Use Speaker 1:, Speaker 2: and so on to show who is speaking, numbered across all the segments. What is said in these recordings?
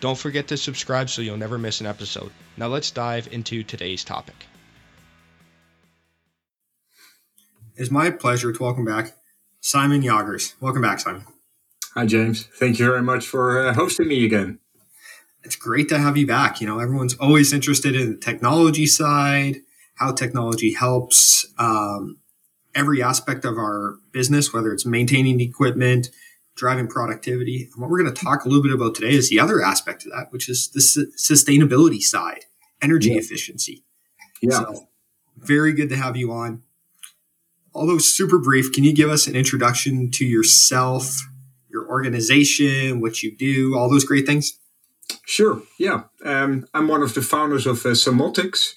Speaker 1: Don't forget to subscribe so you'll never miss an episode. Now let's dive into today's topic.
Speaker 2: It's my pleasure to welcome back Simon Jagers. Welcome back, Simon.
Speaker 3: Hi, James. Thank you very much for uh, hosting me again.
Speaker 2: It's great to have you back. You know, everyone's always interested in the technology side, how technology helps um, every aspect of our business, whether it's maintaining equipment, driving productivity. And what we're going to talk a little bit about today is the other aspect of that, which is the su- sustainability side, energy yeah. efficiency.
Speaker 3: Yeah. So,
Speaker 2: very good to have you on. Although super brief, can you give us an introduction to yourself, your organization, what you do, all those great things?
Speaker 3: Sure. Yeah. Um, I'm one of the founders of uh, Samotics.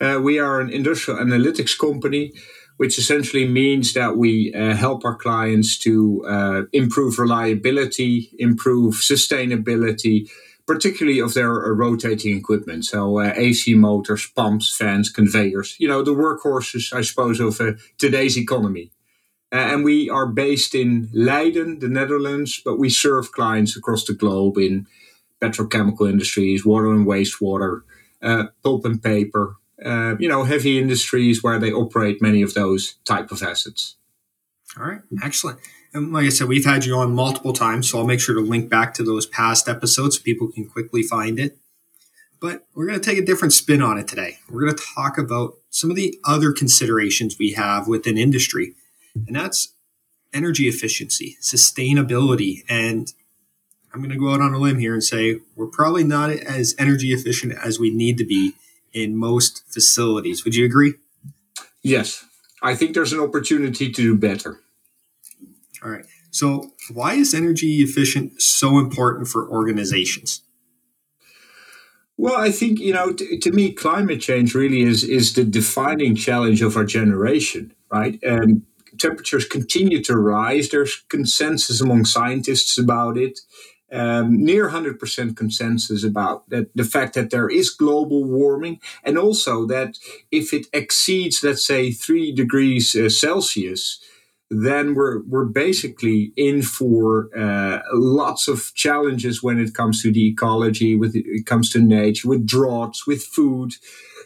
Speaker 3: Uh, we are an industrial analytics company which essentially means that we uh, help our clients to uh, improve reliability, improve sustainability, particularly of their uh, rotating equipment. So uh, AC motors, pumps, fans, conveyors, you know, the workhorses, I suppose, of uh, today's economy. Uh, and we are based in Leiden, the Netherlands, but we serve clients across the globe in petrochemical industries, water and wastewater, pulp and paper, uh, you know, heavy industries where they operate many of those type of assets.
Speaker 2: All right, excellent. And like I said, we've had you on multiple times, so I'll make sure to link back to those past episodes so people can quickly find it. But we're going to take a different spin on it today. We're going to talk about some of the other considerations we have within industry, and that's energy efficiency, sustainability, and I'm going to go out on a limb here and say we're probably not as energy efficient as we need to be in most facilities. Would you agree?
Speaker 3: Yes. I think there's an opportunity to do better.
Speaker 2: All right. So, why is energy efficient so important for organizations?
Speaker 3: Well, I think you know, t- to me, climate change really is is the defining challenge of our generation, right? And temperatures continue to rise. There's consensus among scientists about it um, near 100% consensus about that the fact that there is global warming and also that if it exceeds let's say 3 degrees uh, celsius then we're we're basically in for uh, lots of challenges when it comes to the ecology with it comes to nature with droughts with food.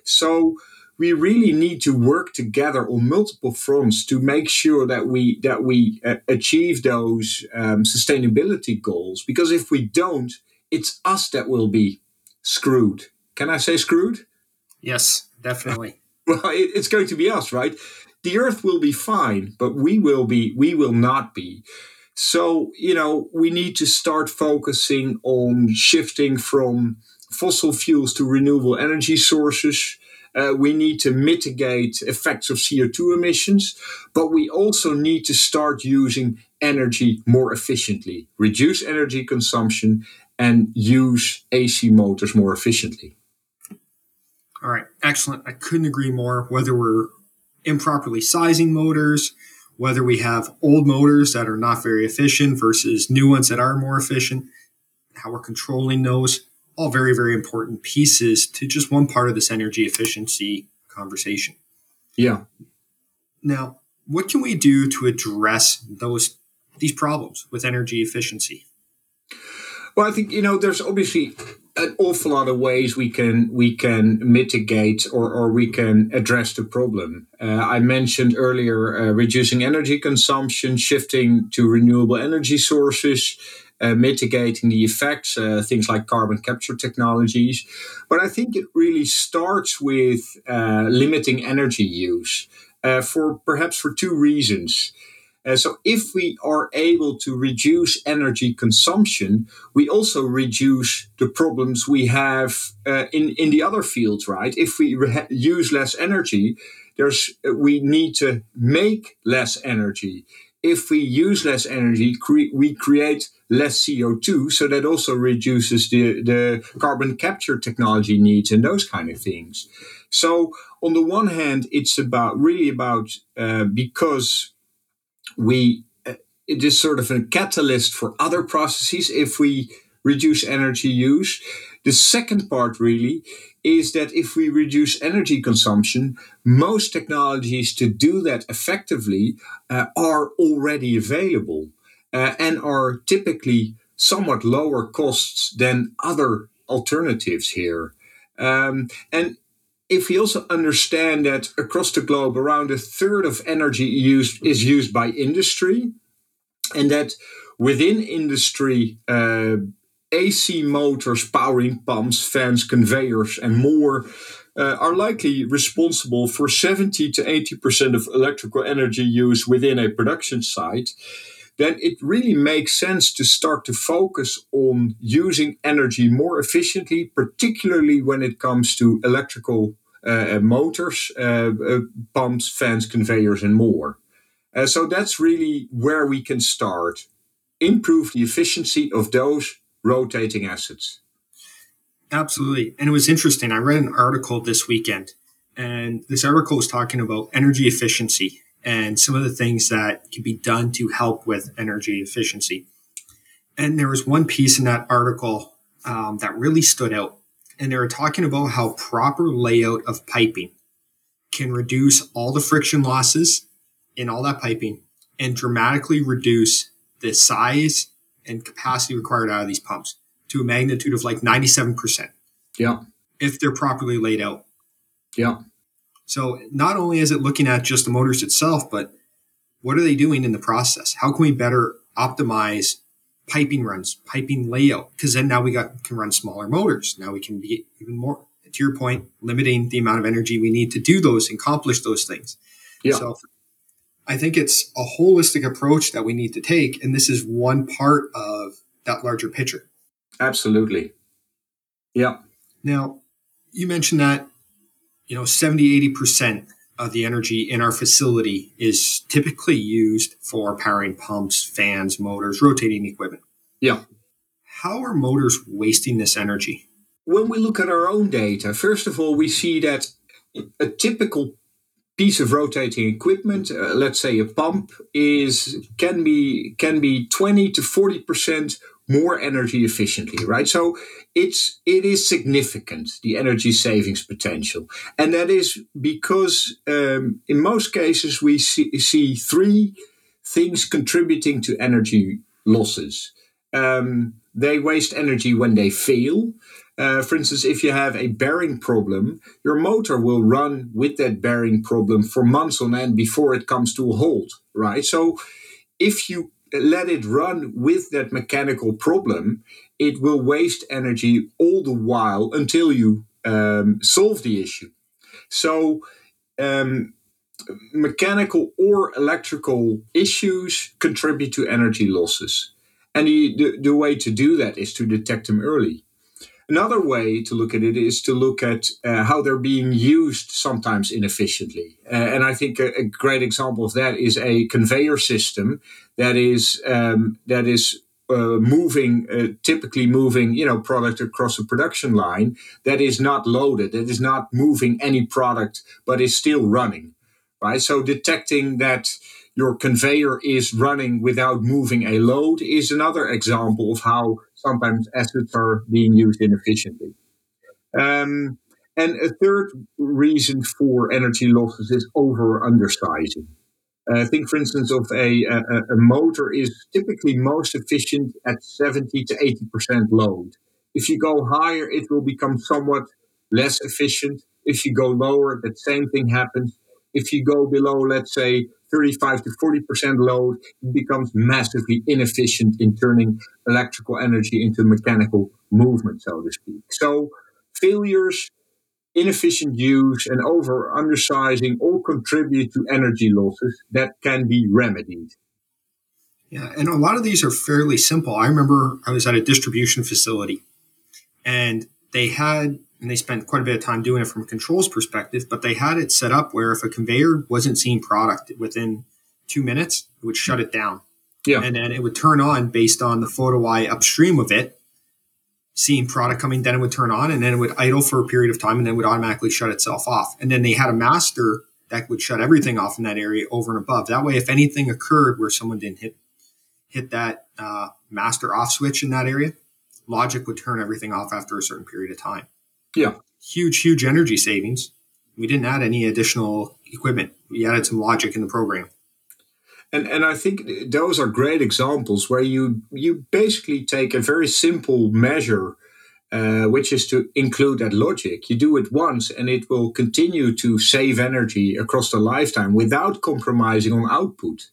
Speaker 3: So we really need to work together on multiple fronts to make sure that we that we uh, achieve those um, sustainability goals. Because if we don't, it's us that will be screwed. Can I say screwed?
Speaker 2: Yes, definitely.
Speaker 3: well, it, it's going to be us, right? The Earth will be fine, but we will be. We will not be. So you know, we need to start focusing on shifting from fossil fuels to renewable energy sources uh, we need to mitigate effects of CO2 emissions, but we also need to start using energy more efficiently, reduce energy consumption, and use AC motors more efficiently.
Speaker 2: All right, excellent. I couldn't agree more. Whether we're improperly sizing motors, whether we have old motors that are not very efficient versus new ones that are more efficient, how we're controlling those all very, very important pieces to just one part of this energy efficiency conversation.
Speaker 3: Yeah.
Speaker 2: Now, what can we do to address those these problems with energy efficiency?
Speaker 3: Well, I think you know there's obviously an awful lot of ways we can we can mitigate or, or we can address the problem. Uh, I mentioned earlier uh, reducing energy consumption, shifting to renewable energy sources, uh, mitigating the effects, uh, things like carbon capture technologies. But I think it really starts with uh, limiting energy use uh, for perhaps for two reasons. Uh, so, if we are able to reduce energy consumption, we also reduce the problems we have uh, in in the other fields, right? If we re- use less energy, there's we need to make less energy if we use less energy, cre- we create less CO2. So that also reduces the, the carbon capture technology needs and those kind of things. So on the one hand, it's about really about uh, because we uh, it is sort of a catalyst for other processes if we reduce energy use. The second part really is that if we reduce energy consumption, most technologies to do that effectively uh, are already available and are typically somewhat lower costs than other alternatives here. Um, and if we also understand that across the globe, around a third of energy used is used by industry, and that within industry, uh, AC motors powering pumps, fans, conveyors, and more uh, are likely responsible for 70 to 80% of electrical energy use within a production site, then it really makes sense to start to focus on using energy more efficiently, particularly when it comes to electrical uh, motors, uh, uh pumps, fans, conveyors, and more. Uh, so that's really where we can start. Improve the efficiency of those rotating assets.
Speaker 2: Absolutely. And it was interesting. I read an article this weekend, and this article was talking about energy efficiency and some of the things that can be done to help with energy efficiency. And there was one piece in that article um, that really stood out. And they were talking about how proper layout of piping can reduce all the friction losses in all that piping and dramatically reduce the size and capacity required out of these pumps to a magnitude of like 97%.
Speaker 3: Yeah.
Speaker 2: If they're properly laid out.
Speaker 3: Yeah.
Speaker 2: So not only is it looking at just the motors itself, but what are they doing in the process? How can we better optimize piping runs, piping layout? Because then now we got can run smaller motors. Now we can be even more to your point, limiting the amount of energy we need to do those and accomplish those things.
Speaker 3: Yeah.
Speaker 2: So I think it's a holistic approach that we need to take. And this is one part of that larger picture.
Speaker 3: Absolutely. Yeah.
Speaker 2: Now, you mentioned that, you know, 70, 80% of the energy in our facility is typically used for powering pumps, fans, motors, rotating equipment.
Speaker 3: Yeah.
Speaker 2: How are motors wasting this energy?
Speaker 3: When we look at our own data, first of all, we see that a typical piece of rotating equipment, uh, let's say a pump, is can be can be twenty to forty percent more energy efficiently, right? So it's it is significant the energy savings potential, and that is because um, in most cases we see, see three things contributing to energy losses. Um, they waste energy when they fail. Uh, for instance, if you have a bearing problem, your motor will run with that bearing problem for months on end before it comes to a halt, right? So if you let it run with that mechanical problem, it will waste energy all the while until you um, solve the issue. So, um, mechanical or electrical issues contribute to energy losses. And the, the, the way to do that is to detect them early. Another way to look at it is to look at uh, how they're being used sometimes inefficiently. Uh, and I think a, a, great example of that is a conveyor system that is um, that is uh, moving, uh, typically moving, you know, product across a production line that is not loaded, that is not moving any product, but is still running, right? So detecting that your conveyor is running without moving a load is another example of how sometimes assets are being used inefficiently. Um, and a third reason for energy losses is over undersizing. Uh, think, for instance, of a, a, a, motor is typically most efficient at 70 to 80% load. If you go higher, it will become somewhat less efficient. If you go lower, that same thing happens. If you go below, let's say, 35 to 40% load, it becomes massively inefficient in turning electrical energy into mechanical movement, so to speak. So failures, inefficient use, and over undersizing all contribute to energy losses that can be remedied.
Speaker 2: Yeah, and a lot of these are fairly simple. I remember I was at a distribution facility and they had and they spent quite a bit of time doing it from a controls perspective, but they had it set up where if a conveyor wasn't seeing product within two minutes, it would shut it down.
Speaker 3: Yeah.
Speaker 2: And then it would turn on based on the photo eye upstream of it, seeing product coming, then it would turn on and then it would idle for a period of time and then would automatically shut itself off. And then they had a master that would shut everything off in that area over and above. That way, if anything occurred where someone didn't hit hit that uh, master off switch in that area, Logic would turn everything off after a certain period of time.
Speaker 3: Yeah.
Speaker 2: Huge, huge energy savings. We didn't add any additional equipment. We added some logic in the program.
Speaker 3: And and I think those are great examples where you you basically take a very simple measure, uh, which is to include that logic. You do it once, and it will continue to save energy across the lifetime without compromising on output.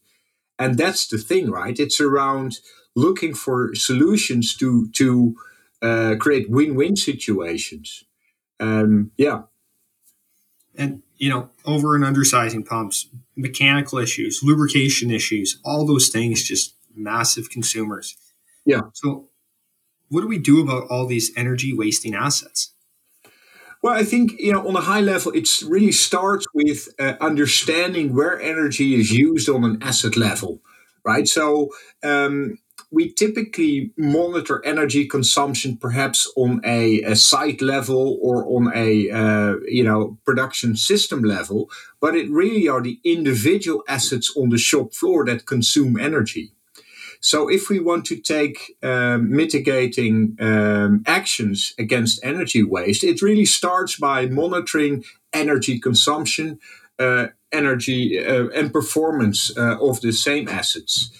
Speaker 3: And that's the thing, right? It's around looking for solutions to to uh, create win-win situations. Um, yeah.
Speaker 2: And you know, over and undersizing pumps, mechanical issues, lubrication issues, all those things just massive consumers.
Speaker 3: Yeah.
Speaker 2: So, what do we do about all these energy wasting assets?
Speaker 3: Well, I think you know on a high level, it really starts with uh, understanding where energy is used on an asset level, right? So um, we typically monitor energy consumption perhaps on a, a site level or on a uh, you know production system level, but it really are the individual assets on the shop floor that consume energy. So, if we want to take um, mitigating um, actions against energy waste, it really starts by monitoring energy consumption, uh, energy, uh, and performance uh, of the same assets.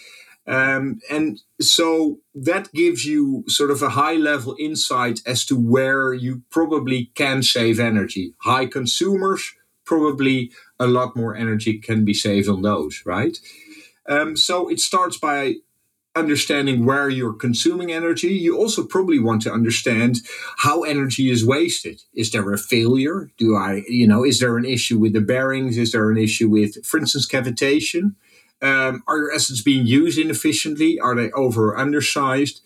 Speaker 3: Um, and so that gives you sort of a high level insight as to where you probably can save energy. High consumers, probably a lot more energy can be saved on those, right? Um, so it starts by understanding where you're consuming energy. You also probably want to understand how energy is wasted. Is there a failure? Do I, you know, is there an issue with the bearings? Is there an issue with, for instance, cavitation? Um, are your assets being used inefficiently? Are they over or undersized?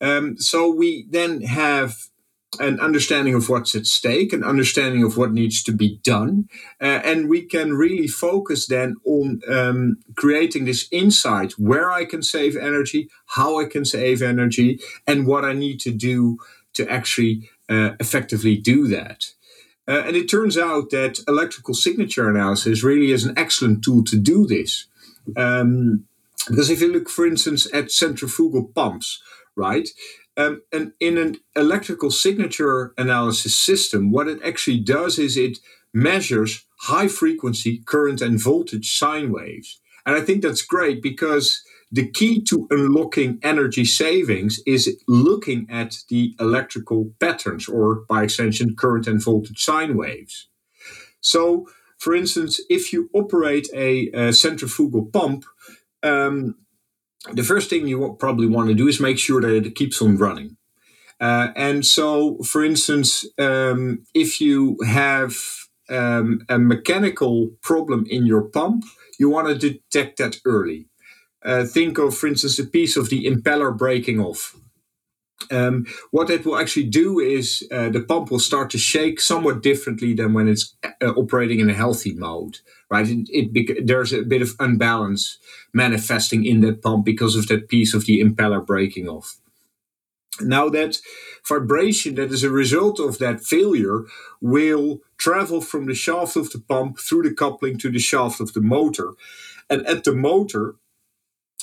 Speaker 3: Um, so we then have an understanding of what's at stake, an understanding of what needs to be done, uh, and we can really focus then on um, creating this insight where I can save energy, how I can save energy, and what I need to do to actually uh, effectively do that. Uh, and it turns out that electrical signature analysis really is an excellent tool to do this. Um, because if you look, for instance, at centrifugal pumps, right? Um, and in an electrical signature analysis system, what it actually does is it measures high frequency current and voltage sine waves. And I think that's great because the key to unlocking energy savings is looking at the electrical patterns or by extension current and voltage sine waves. So for instance, if you operate a, a centrifugal pump, um, the first thing you probably want to do is make sure that it keeps on running. Uh, and so, for instance, um, if you have um, a mechanical problem in your pump, you want to detect that early. Uh, think of, for instance, a piece of the impeller breaking off. Um, what it will actually do is uh, the pump will start to shake somewhat differently than when it's uh, operating in a healthy mode, right? It, it, there's a bit of unbalance manifesting in that pump because of that piece of the impeller breaking off. Now, that vibration that is a result of that failure will travel from the shaft of the pump through the coupling to the shaft of the motor. And at the motor,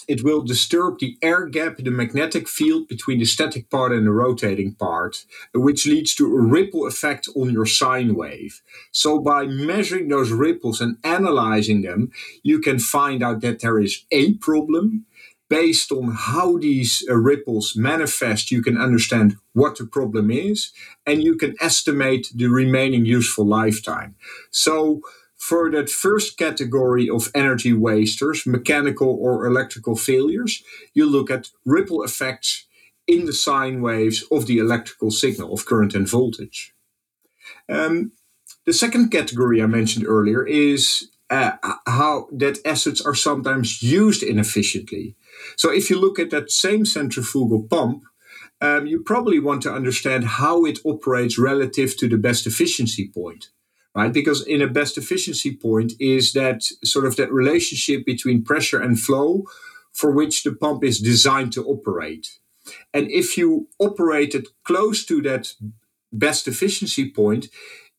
Speaker 3: it will disturb the air gap in the magnetic field between the static part and the rotating part, which leads to a ripple effect on your sine wave. So, by measuring those ripples and analyzing them, you can find out that there is a problem. Based on how these uh, ripples manifest, you can understand what the problem is and you can estimate the remaining useful lifetime. So, for that first category of energy wasters, mechanical or electrical failures, you look at ripple effects in the sine waves of the electrical signal of current and voltage. Um, the second category I mentioned earlier is uh, how that assets are sometimes used inefficiently. So if you look at that same centrifugal pump, um, you probably want to understand how it operates relative to the best efficiency point right? Because in a best efficiency point is that sort of that relationship between pressure and flow for which the pump is designed to operate. And if you operate it close to that best efficiency point,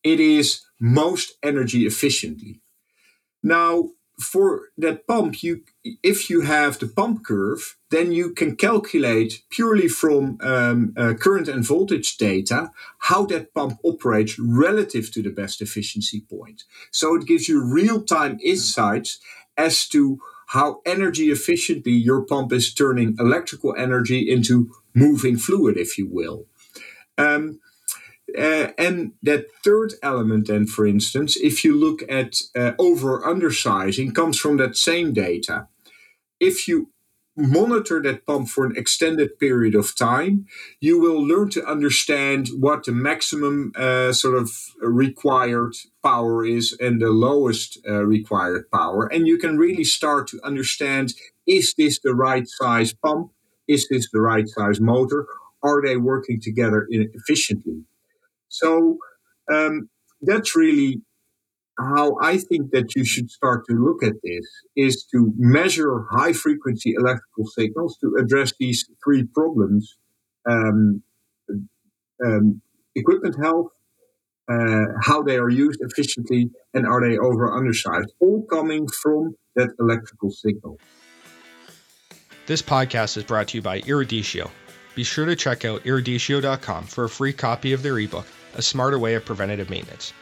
Speaker 3: it is most energy efficiently. Now, for that pump, you if you have the pump curve, then you can calculate purely from um, uh, current and voltage data how that pump operates relative to the best efficiency point. So it gives you real time insights as to how energy efficiently your pump is turning electrical energy into moving fluid, if you will. Um, uh, and that third element, then, for instance, if you look at uh, over undersizing, comes from that same data. If you monitor that pump for an extended period of time, you will learn to understand what the maximum uh, sort of required power is and the lowest uh, required power. And you can really start to understand is this the right size pump? Is this the right size motor? Are they working together efficiently? So um, that's really how I think that you should start to look at this is to measure high frequency electrical signals to address these three problems um, um, equipment health, uh, how they are used efficiently, and are they over undersized, all coming from that electrical signal.
Speaker 1: This podcast is brought to you by Eruditio. Be sure to check out eruditio.com for a free copy of their ebook a smarter way of preventative maintenance.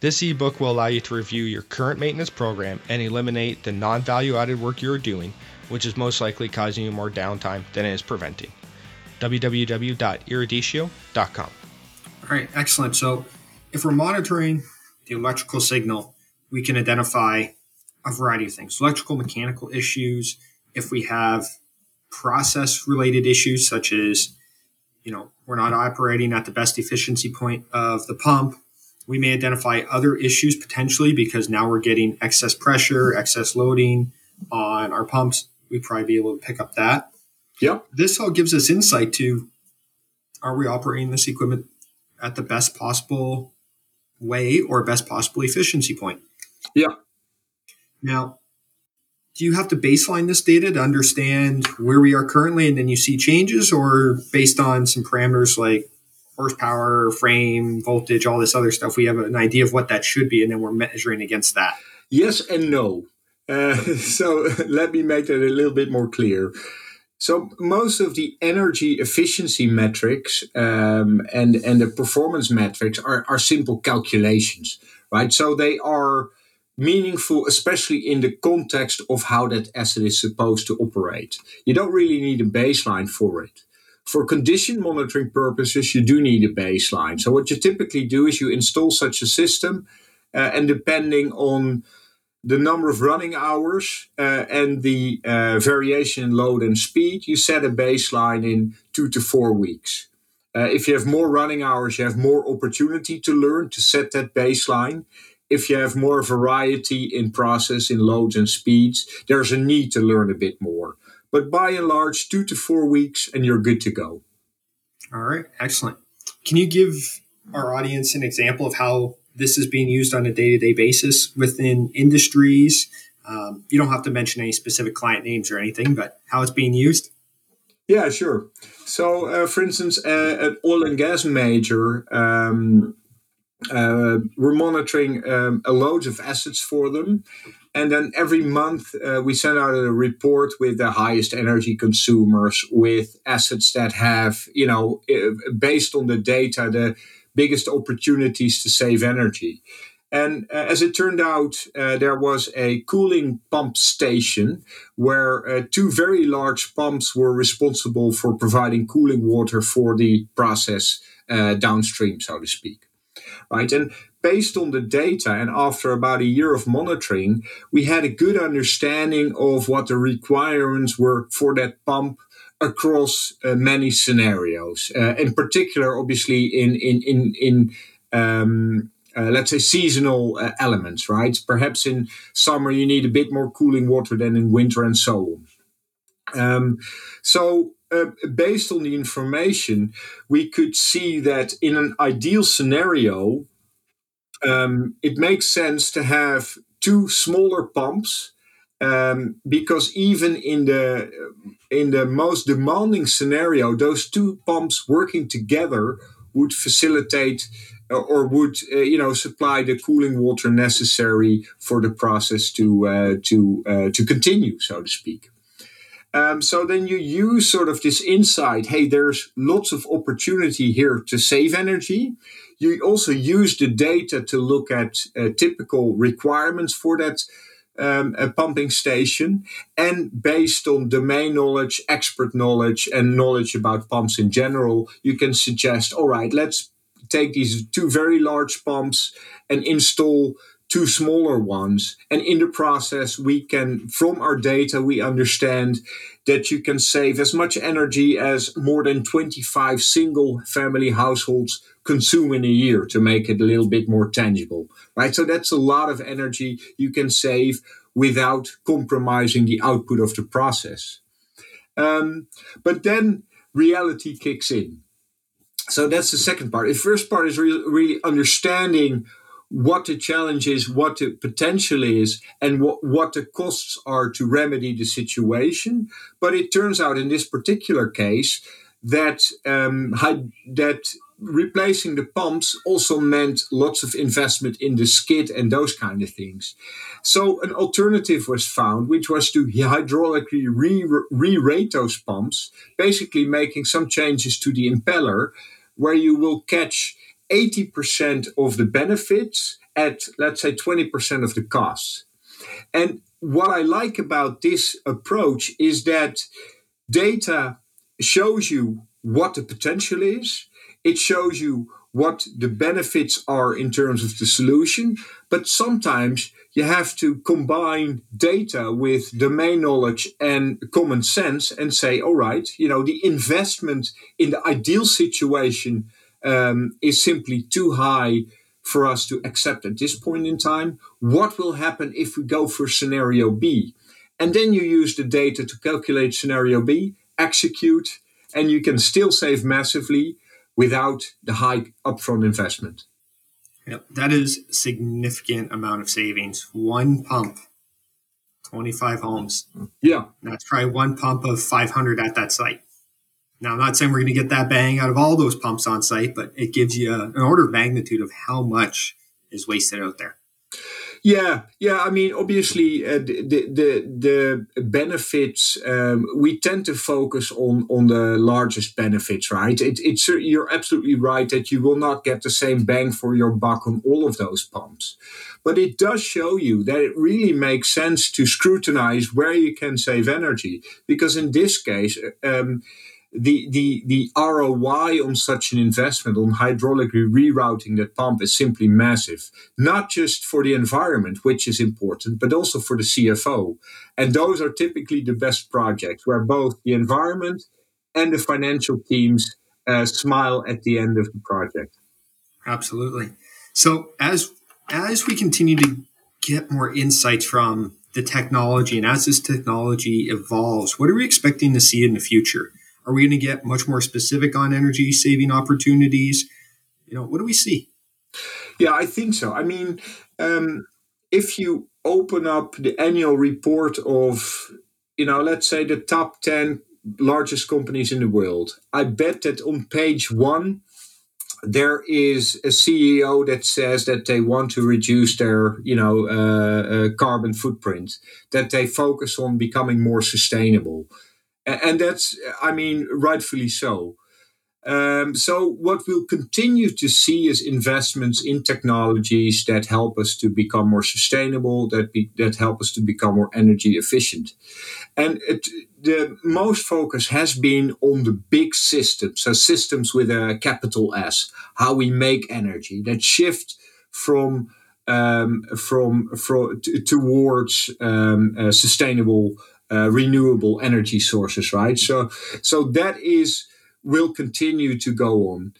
Speaker 1: This ebook will allow you to review your current maintenance program and eliminate the non value added work you are doing, which is most likely causing you more downtime than it is preventing. www.eruditio.com.
Speaker 2: All right, excellent. So, if we're monitoring the electrical signal, we can identify a variety of things electrical, mechanical issues. If we have process related issues such as you know, we're not operating at the best efficiency point of the pump. We may identify other issues potentially because now we're getting excess pressure, excess loading on our pumps. We'd probably be able to pick up that.
Speaker 3: Yep.
Speaker 2: This all gives us insight to are we operating this equipment at the best possible way or best possible efficiency point?
Speaker 3: Yeah.
Speaker 2: Now, do you have to baseline this data to understand where we are currently and then you see changes or based on some parameters like horsepower frame voltage all this other stuff we have an idea of what that should be and then we're measuring against that?
Speaker 3: Yes and no. Uh, so let me make that a little bit more clear. So most of the energy efficiency metrics um, and and the performance metrics are, are simple calculations right? So they are meaningful, especially in the context of how that asset is supposed to operate. You don't really need a baseline for it. For condition monitoring purposes, you do need a baseline. So, what you typically do is you install such a system, uh, and depending on the number of running hours uh, and the uh, variation in load and speed, you set a baseline in two to four weeks. Uh, if you have more running hours, you have more opportunity to learn to set that baseline if you have more variety in process, in loads and speeds, there's a need to learn a bit more. But by and large, two to four weeks, and you're good to go.
Speaker 2: All right, excellent. Can you give our audience an example of how this is being used on a day to day basis within industries? Um, you don't have to mention any specific client names or anything, but how it's being used?
Speaker 3: Yeah, sure. So, uh, for instance, uh, an oil and gas major um, uh, we're monitoring um, a loads of assets for them. And then every month uh, we send out a report with the highest energy consumers, with assets that have, you know, uh, based on the data, the biggest opportunities to save energy. And uh, as it turned out, uh, there was a cooling pump station where uh, two very large pumps were responsible for providing cooling water for the process uh, downstream, so to speak right? And based on the data and after about a year of monitoring, we had a good understanding of what the requirements were for that pump across uh, many scenarios. Uh, in particular, obviously, in in in in um, uh, let's say seasonal uh, elements, right? Perhaps in summer you need a bit more cooling water than in winter, and so on. Um, so uh, based on the information, we could see that in an ideal scenario, um, it makes sense to have two smaller pumps um, because even in the in the most demanding scenario, those two pumps working together would facilitate uh, or would uh, you know supply the cooling water necessary for the process to uh, to uh, to continue, so to speak. Um, so then you use sort of this insight. Hey, there's lots of opportunity here to save energy. You also use the data to look at uh, typical requirements for that um, a pumping station. And based on domain knowledge, expert knowledge, and knowledge about pumps in general, you can suggest, all right, let's take these two very large pumps and install two smaller ones. And in the process, we can, from our data, we understand that you can save as much energy as more than 25 single family households consume in a year to make it a little bit more tangible, right? So that's a lot of energy you can save without compromising the output of the process. Um, but then reality kicks in. So that's the second part. The first part is re- really understanding what the challenge is, what the potential is, and what, what the costs are to remedy the situation. But it turns out in this particular case that um, that replacing the pumps also meant lots of investment in the skid and those kind of things. So an alternative was found, which was to hydraulically re rate those pumps, basically making some changes to the impeller, where you will catch 80% of the benefits at, let's say, 20% of the costs. And what I like about this approach is that data shows you what the potential is, it shows you what the benefits are in terms of the solution, but sometimes you have to combine data with domain knowledge and common sense and say, all right, you know, the investment in the ideal situation um, is simply too high for us to accept at this point in time. What will happen if we go for scenario B? And then you use the data to calculate scenario B, execute, and you can still save massively without the high upfront investment.
Speaker 2: Yep, that is significant amount of savings. One pump, 25 homes.
Speaker 3: Yeah.
Speaker 2: That's probably one pump of 500 at that site. Now, I'm not saying we're going to get that bang out of all those pumps on site, but it gives you an order of magnitude of how much is wasted out there.
Speaker 3: Yeah, yeah. I mean, obviously, uh, the, the the benefits um, we tend to focus on on the largest benefits, right? It, it's you're absolutely right that you will not get the same bang for your buck on all of those pumps, but it does show you that it really makes sense to scrutinize where you can save energy because in this case. Um, the, the, the ROI on such an investment on hydraulically rerating that pump is simply massive, not just for the environment, which is important, but also for the CFO. And those are typically the best projects where both the environment and the financial teams uh, smile at the end of the project.
Speaker 2: Absolutely. So as as we continue to get more insights from the technology and as this technology evolves, what are we expecting to see in the future? Are we going to get much more specific on energy saving opportunities? You know, what do we see?
Speaker 3: Yeah, I think so. I mean, um, if you open up the annual report of, you know, let's say the top 10 largest companies in the world, I bet that on page one, there is a CEO that says that they want to reduce their, you know, uh, uh, carbon footprint, that they focus on becoming more sustainable and that's i mean rightfully so. Um, so what we'll continue to see is investments in technologies that help us to become more sustainable that be, that help us to become more energy efficient. And it, the most focus has been on the big systems so systems with a capital s how we make energy that shift from um, from, from t- towards um, uh, sustainable uh, renewable energy sources, right? So, so that is will continue to go on.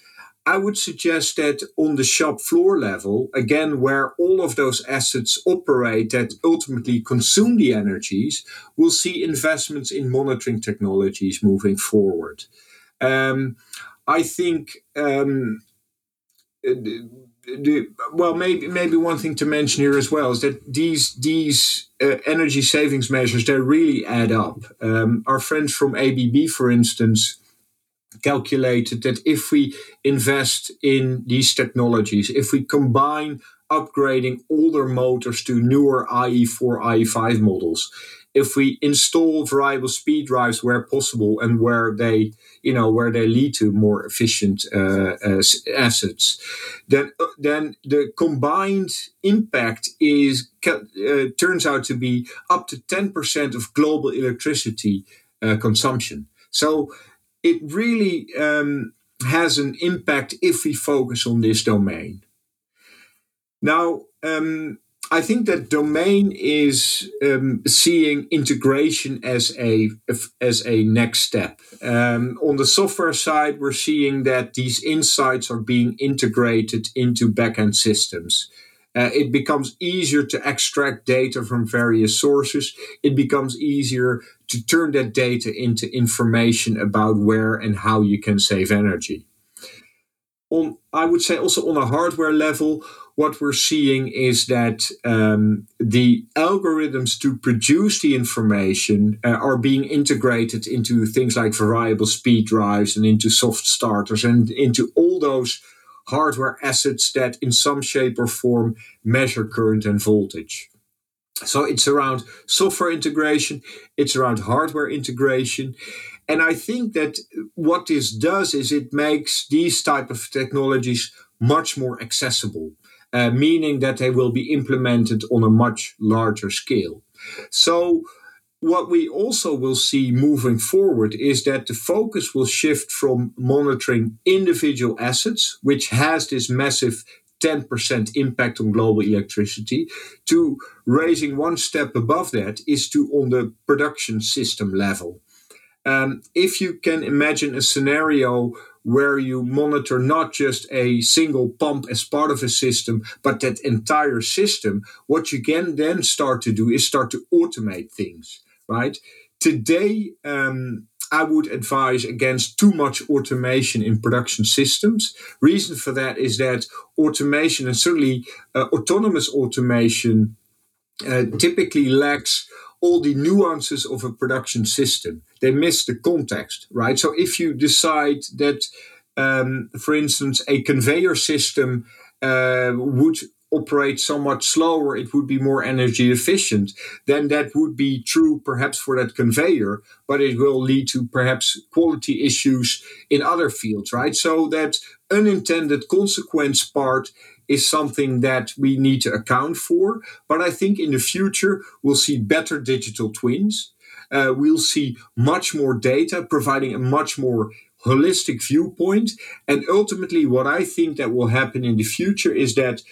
Speaker 3: I would suggest that on the shop floor level, again, where all of those assets operate that ultimately consume the energies, we'll see investments in monitoring technologies moving forward. Um, I think um, well, maybe maybe one thing to mention here as well is that these these uh, energy savings measures they really add up. Um, our friends from ABB, for instance, calculated that if we invest in these technologies, if we combine upgrading older motors to newer IE4, IE5 models, if we install variable speed drives where possible and where they you know where they lead to more efficient uh, uh, assets then uh, then the combined impact is uh, turns out to be up to 10% of global electricity uh, consumption. So it really um, has an impact if we focus on this domain. Now um, I think that domain is um, seeing integration as a as a next step. Um, on the software side, we're seeing that these insights are being integrated into backend systems. Uh, it becomes easier to extract data from various sources. It becomes easier to turn that data into information about where and how you can save energy. On, I would say also on a hardware level, what we're seeing is that um, the algorithms to produce the information uh, are being integrated into things like variable speed drives and into soft starters and into all those hardware assets that in some shape or form measure current and voltage. So it's around software integration, it's around hardware integration. And I think that what this does is it makes these type of technologies much more accessible uh, meaning that they will be implemented on a much larger scale. So, what we also will see moving forward is that the focus will shift from monitoring individual assets, which has this massive 10% impact on global electricity, to raising one step above that is to on the production system level. Um, if you can imagine a scenario where you monitor not just a single pump as part of a system, but that entire system, what you can then start to do is start to automate things, right? Today, um, I would advise against too much automation in production systems. Reason for that is that automation and certainly uh, autonomous automation uh, typically lacks all the nuances of a production system. They miss the context, right? So if you decide that, um, for instance, a conveyor system uh, would operate somewhat slower, it would be more energy efficient, then that would be true perhaps for that conveyor, but it will lead to perhaps quality issues in other fields, right? So that unintended consequence part is something that we need to account for. But I think in the future, we'll see better digital twins. Uh, we'll see much more data providing a much more holistic viewpoint. And ultimately, what I think that will happen in the future is that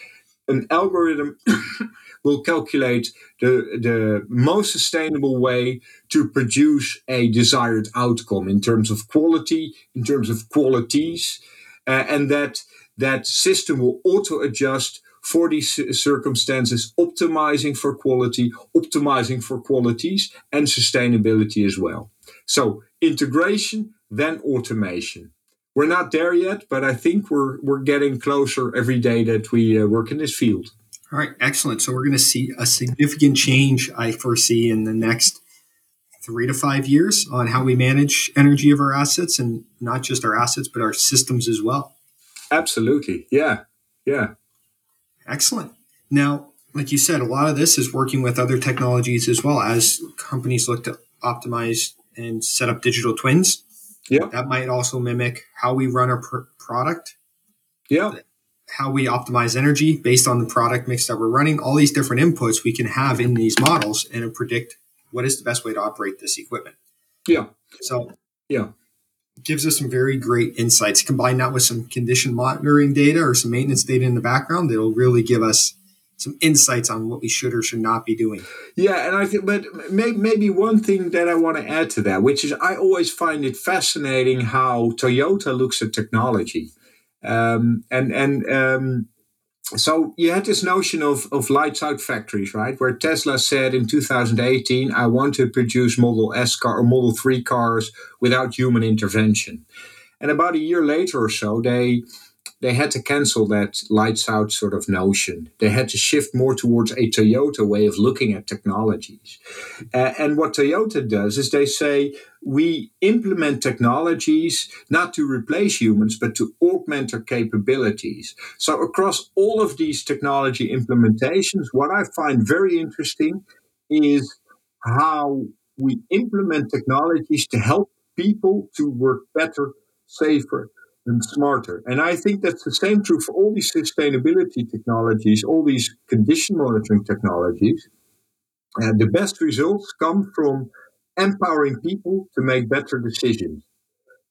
Speaker 3: an algorithm will calculate the, the most sustainable way to produce a desired outcome in terms of quality, in terms of qualities, uh, and that that system will auto adjust for these circumstances, optimizing for quality, optimizing for qualities and sustainability as well. So integration, then automation. We're not there yet, but I think we're we're getting closer every day that we uh, work in this field.
Speaker 2: All right, excellent. So we're going to see a significant change I foresee in the next three to five years on how we manage energy of our assets and not just our assets, but our systems as well.
Speaker 3: Absolutely. Yeah. Yeah.
Speaker 2: Excellent. Now, like you said, a lot of this is working with other technologies as well as companies look to optimize and set up digital twins.
Speaker 3: Yeah.
Speaker 2: That might also mimic how we run our pr- product.
Speaker 3: Yeah.
Speaker 2: How we optimize energy based on the product mix that we're running. All these different inputs we can have in these models and predict what is the best way to operate this equipment.
Speaker 3: Yeah.
Speaker 2: So,
Speaker 3: yeah
Speaker 2: gives us some very great insights. Combine that with some condition monitoring data or some maintenance data in the background, it'll really give us some insights on what we should or should not be doing.
Speaker 3: Yeah, and I think, but maybe one thing that I want to add to that, which is I always find it fascinating how Toyota looks at technology, um, and and um, so you had this notion of, of lights out factories, right? Where Tesla said in 2018, I want to produce Model S car or Model 3 cars without human intervention. And about a year later or so, they they had to cancel that lights out sort of notion. They had to shift more towards a Toyota way of looking at technologies. Uh, and what Toyota does is they say, we implement technologies not to replace humans, but to augment their capabilities. So, across all of these technology implementations, what I find very interesting is how we implement technologies to help people to work better, safer, and smarter. And I think that's the same true for all these sustainability technologies, all these condition monitoring technologies. Uh, the best results come from empowering people to make better decisions.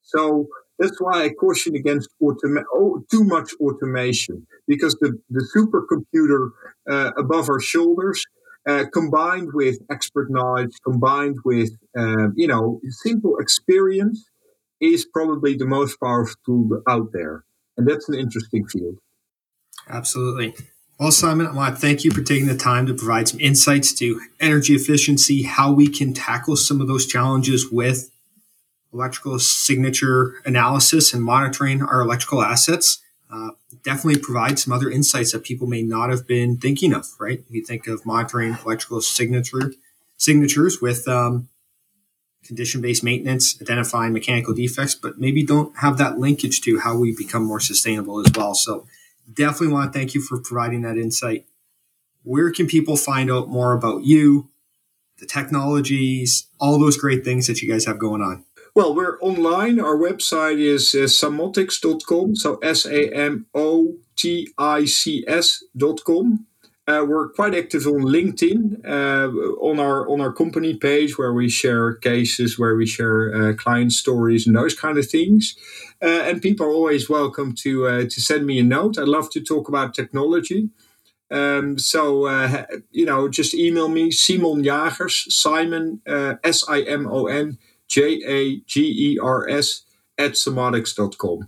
Speaker 3: So that's why I caution against automa- oh, too much automation, because the, the supercomputer uh, above our shoulders, uh, combined with expert knowledge, combined with uh, you know simple experience, is probably the most powerful tool out there. And that's an interesting field.
Speaker 2: Absolutely. Well, Simon, I want to thank you for taking the time to provide some insights to energy efficiency, how we can tackle some of those challenges with electrical signature analysis and monitoring our electrical assets. Uh, definitely provide some other insights that people may not have been thinking of, right? If you think of monitoring electrical signature signatures with um, condition based maintenance, identifying mechanical defects, but maybe don't have that linkage to how we become more sustainable as well. So, definitely want to thank you for providing that insight. Where can people find out more about you, the technologies, all those great things that you guys have going on?
Speaker 3: Well, we're online. Our website is uh, samotics.com. So S A M O T I C S.com. Uh, we're quite active on LinkedIn uh, on our on our company page where we share cases, where we share uh, client stories and those kind of things. Uh, and people are always welcome to uh, to send me a note. I love to talk about technology. Um, so uh, you know, just email me Simon Jagers, Simon S I M O N J A G E R S at samotics.com.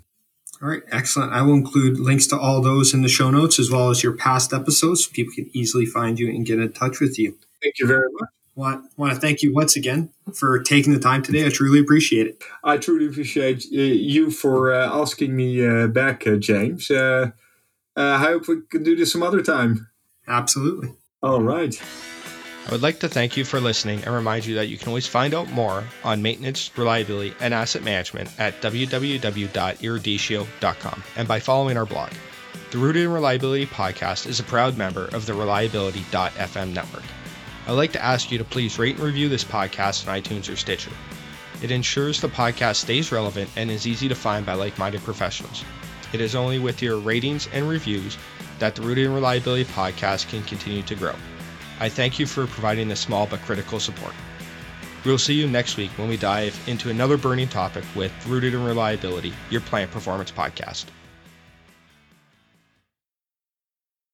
Speaker 2: All right, excellent. I will include links to all those in the show notes as well as your past episodes so people can easily find you and get in touch with you.
Speaker 3: Thank you very much.
Speaker 2: Want, want to thank you once again for taking the time today. I truly appreciate it.
Speaker 3: I truly appreciate uh, you for uh, asking me uh, back, uh, James. Uh, uh, I hope we can do this some other time.
Speaker 2: Absolutely.
Speaker 3: All right.
Speaker 1: I would like to thank you for listening and remind you that you can always find out more on maintenance, reliability, and asset management at www.eruditio.com and by following our blog. The Rooted in Reliability podcast is a proud member of the Reliability.fm network. I'd like to ask you to please rate and review this podcast on iTunes or Stitcher. It ensures the podcast stays relevant and is easy to find by like minded professionals. It is only with your ratings and reviews that the Rooted in Reliability podcast can continue to grow. I thank you for providing this small but critical support. We'll see you next week when we dive into another burning topic with Rooted in Reliability, your plant performance podcast.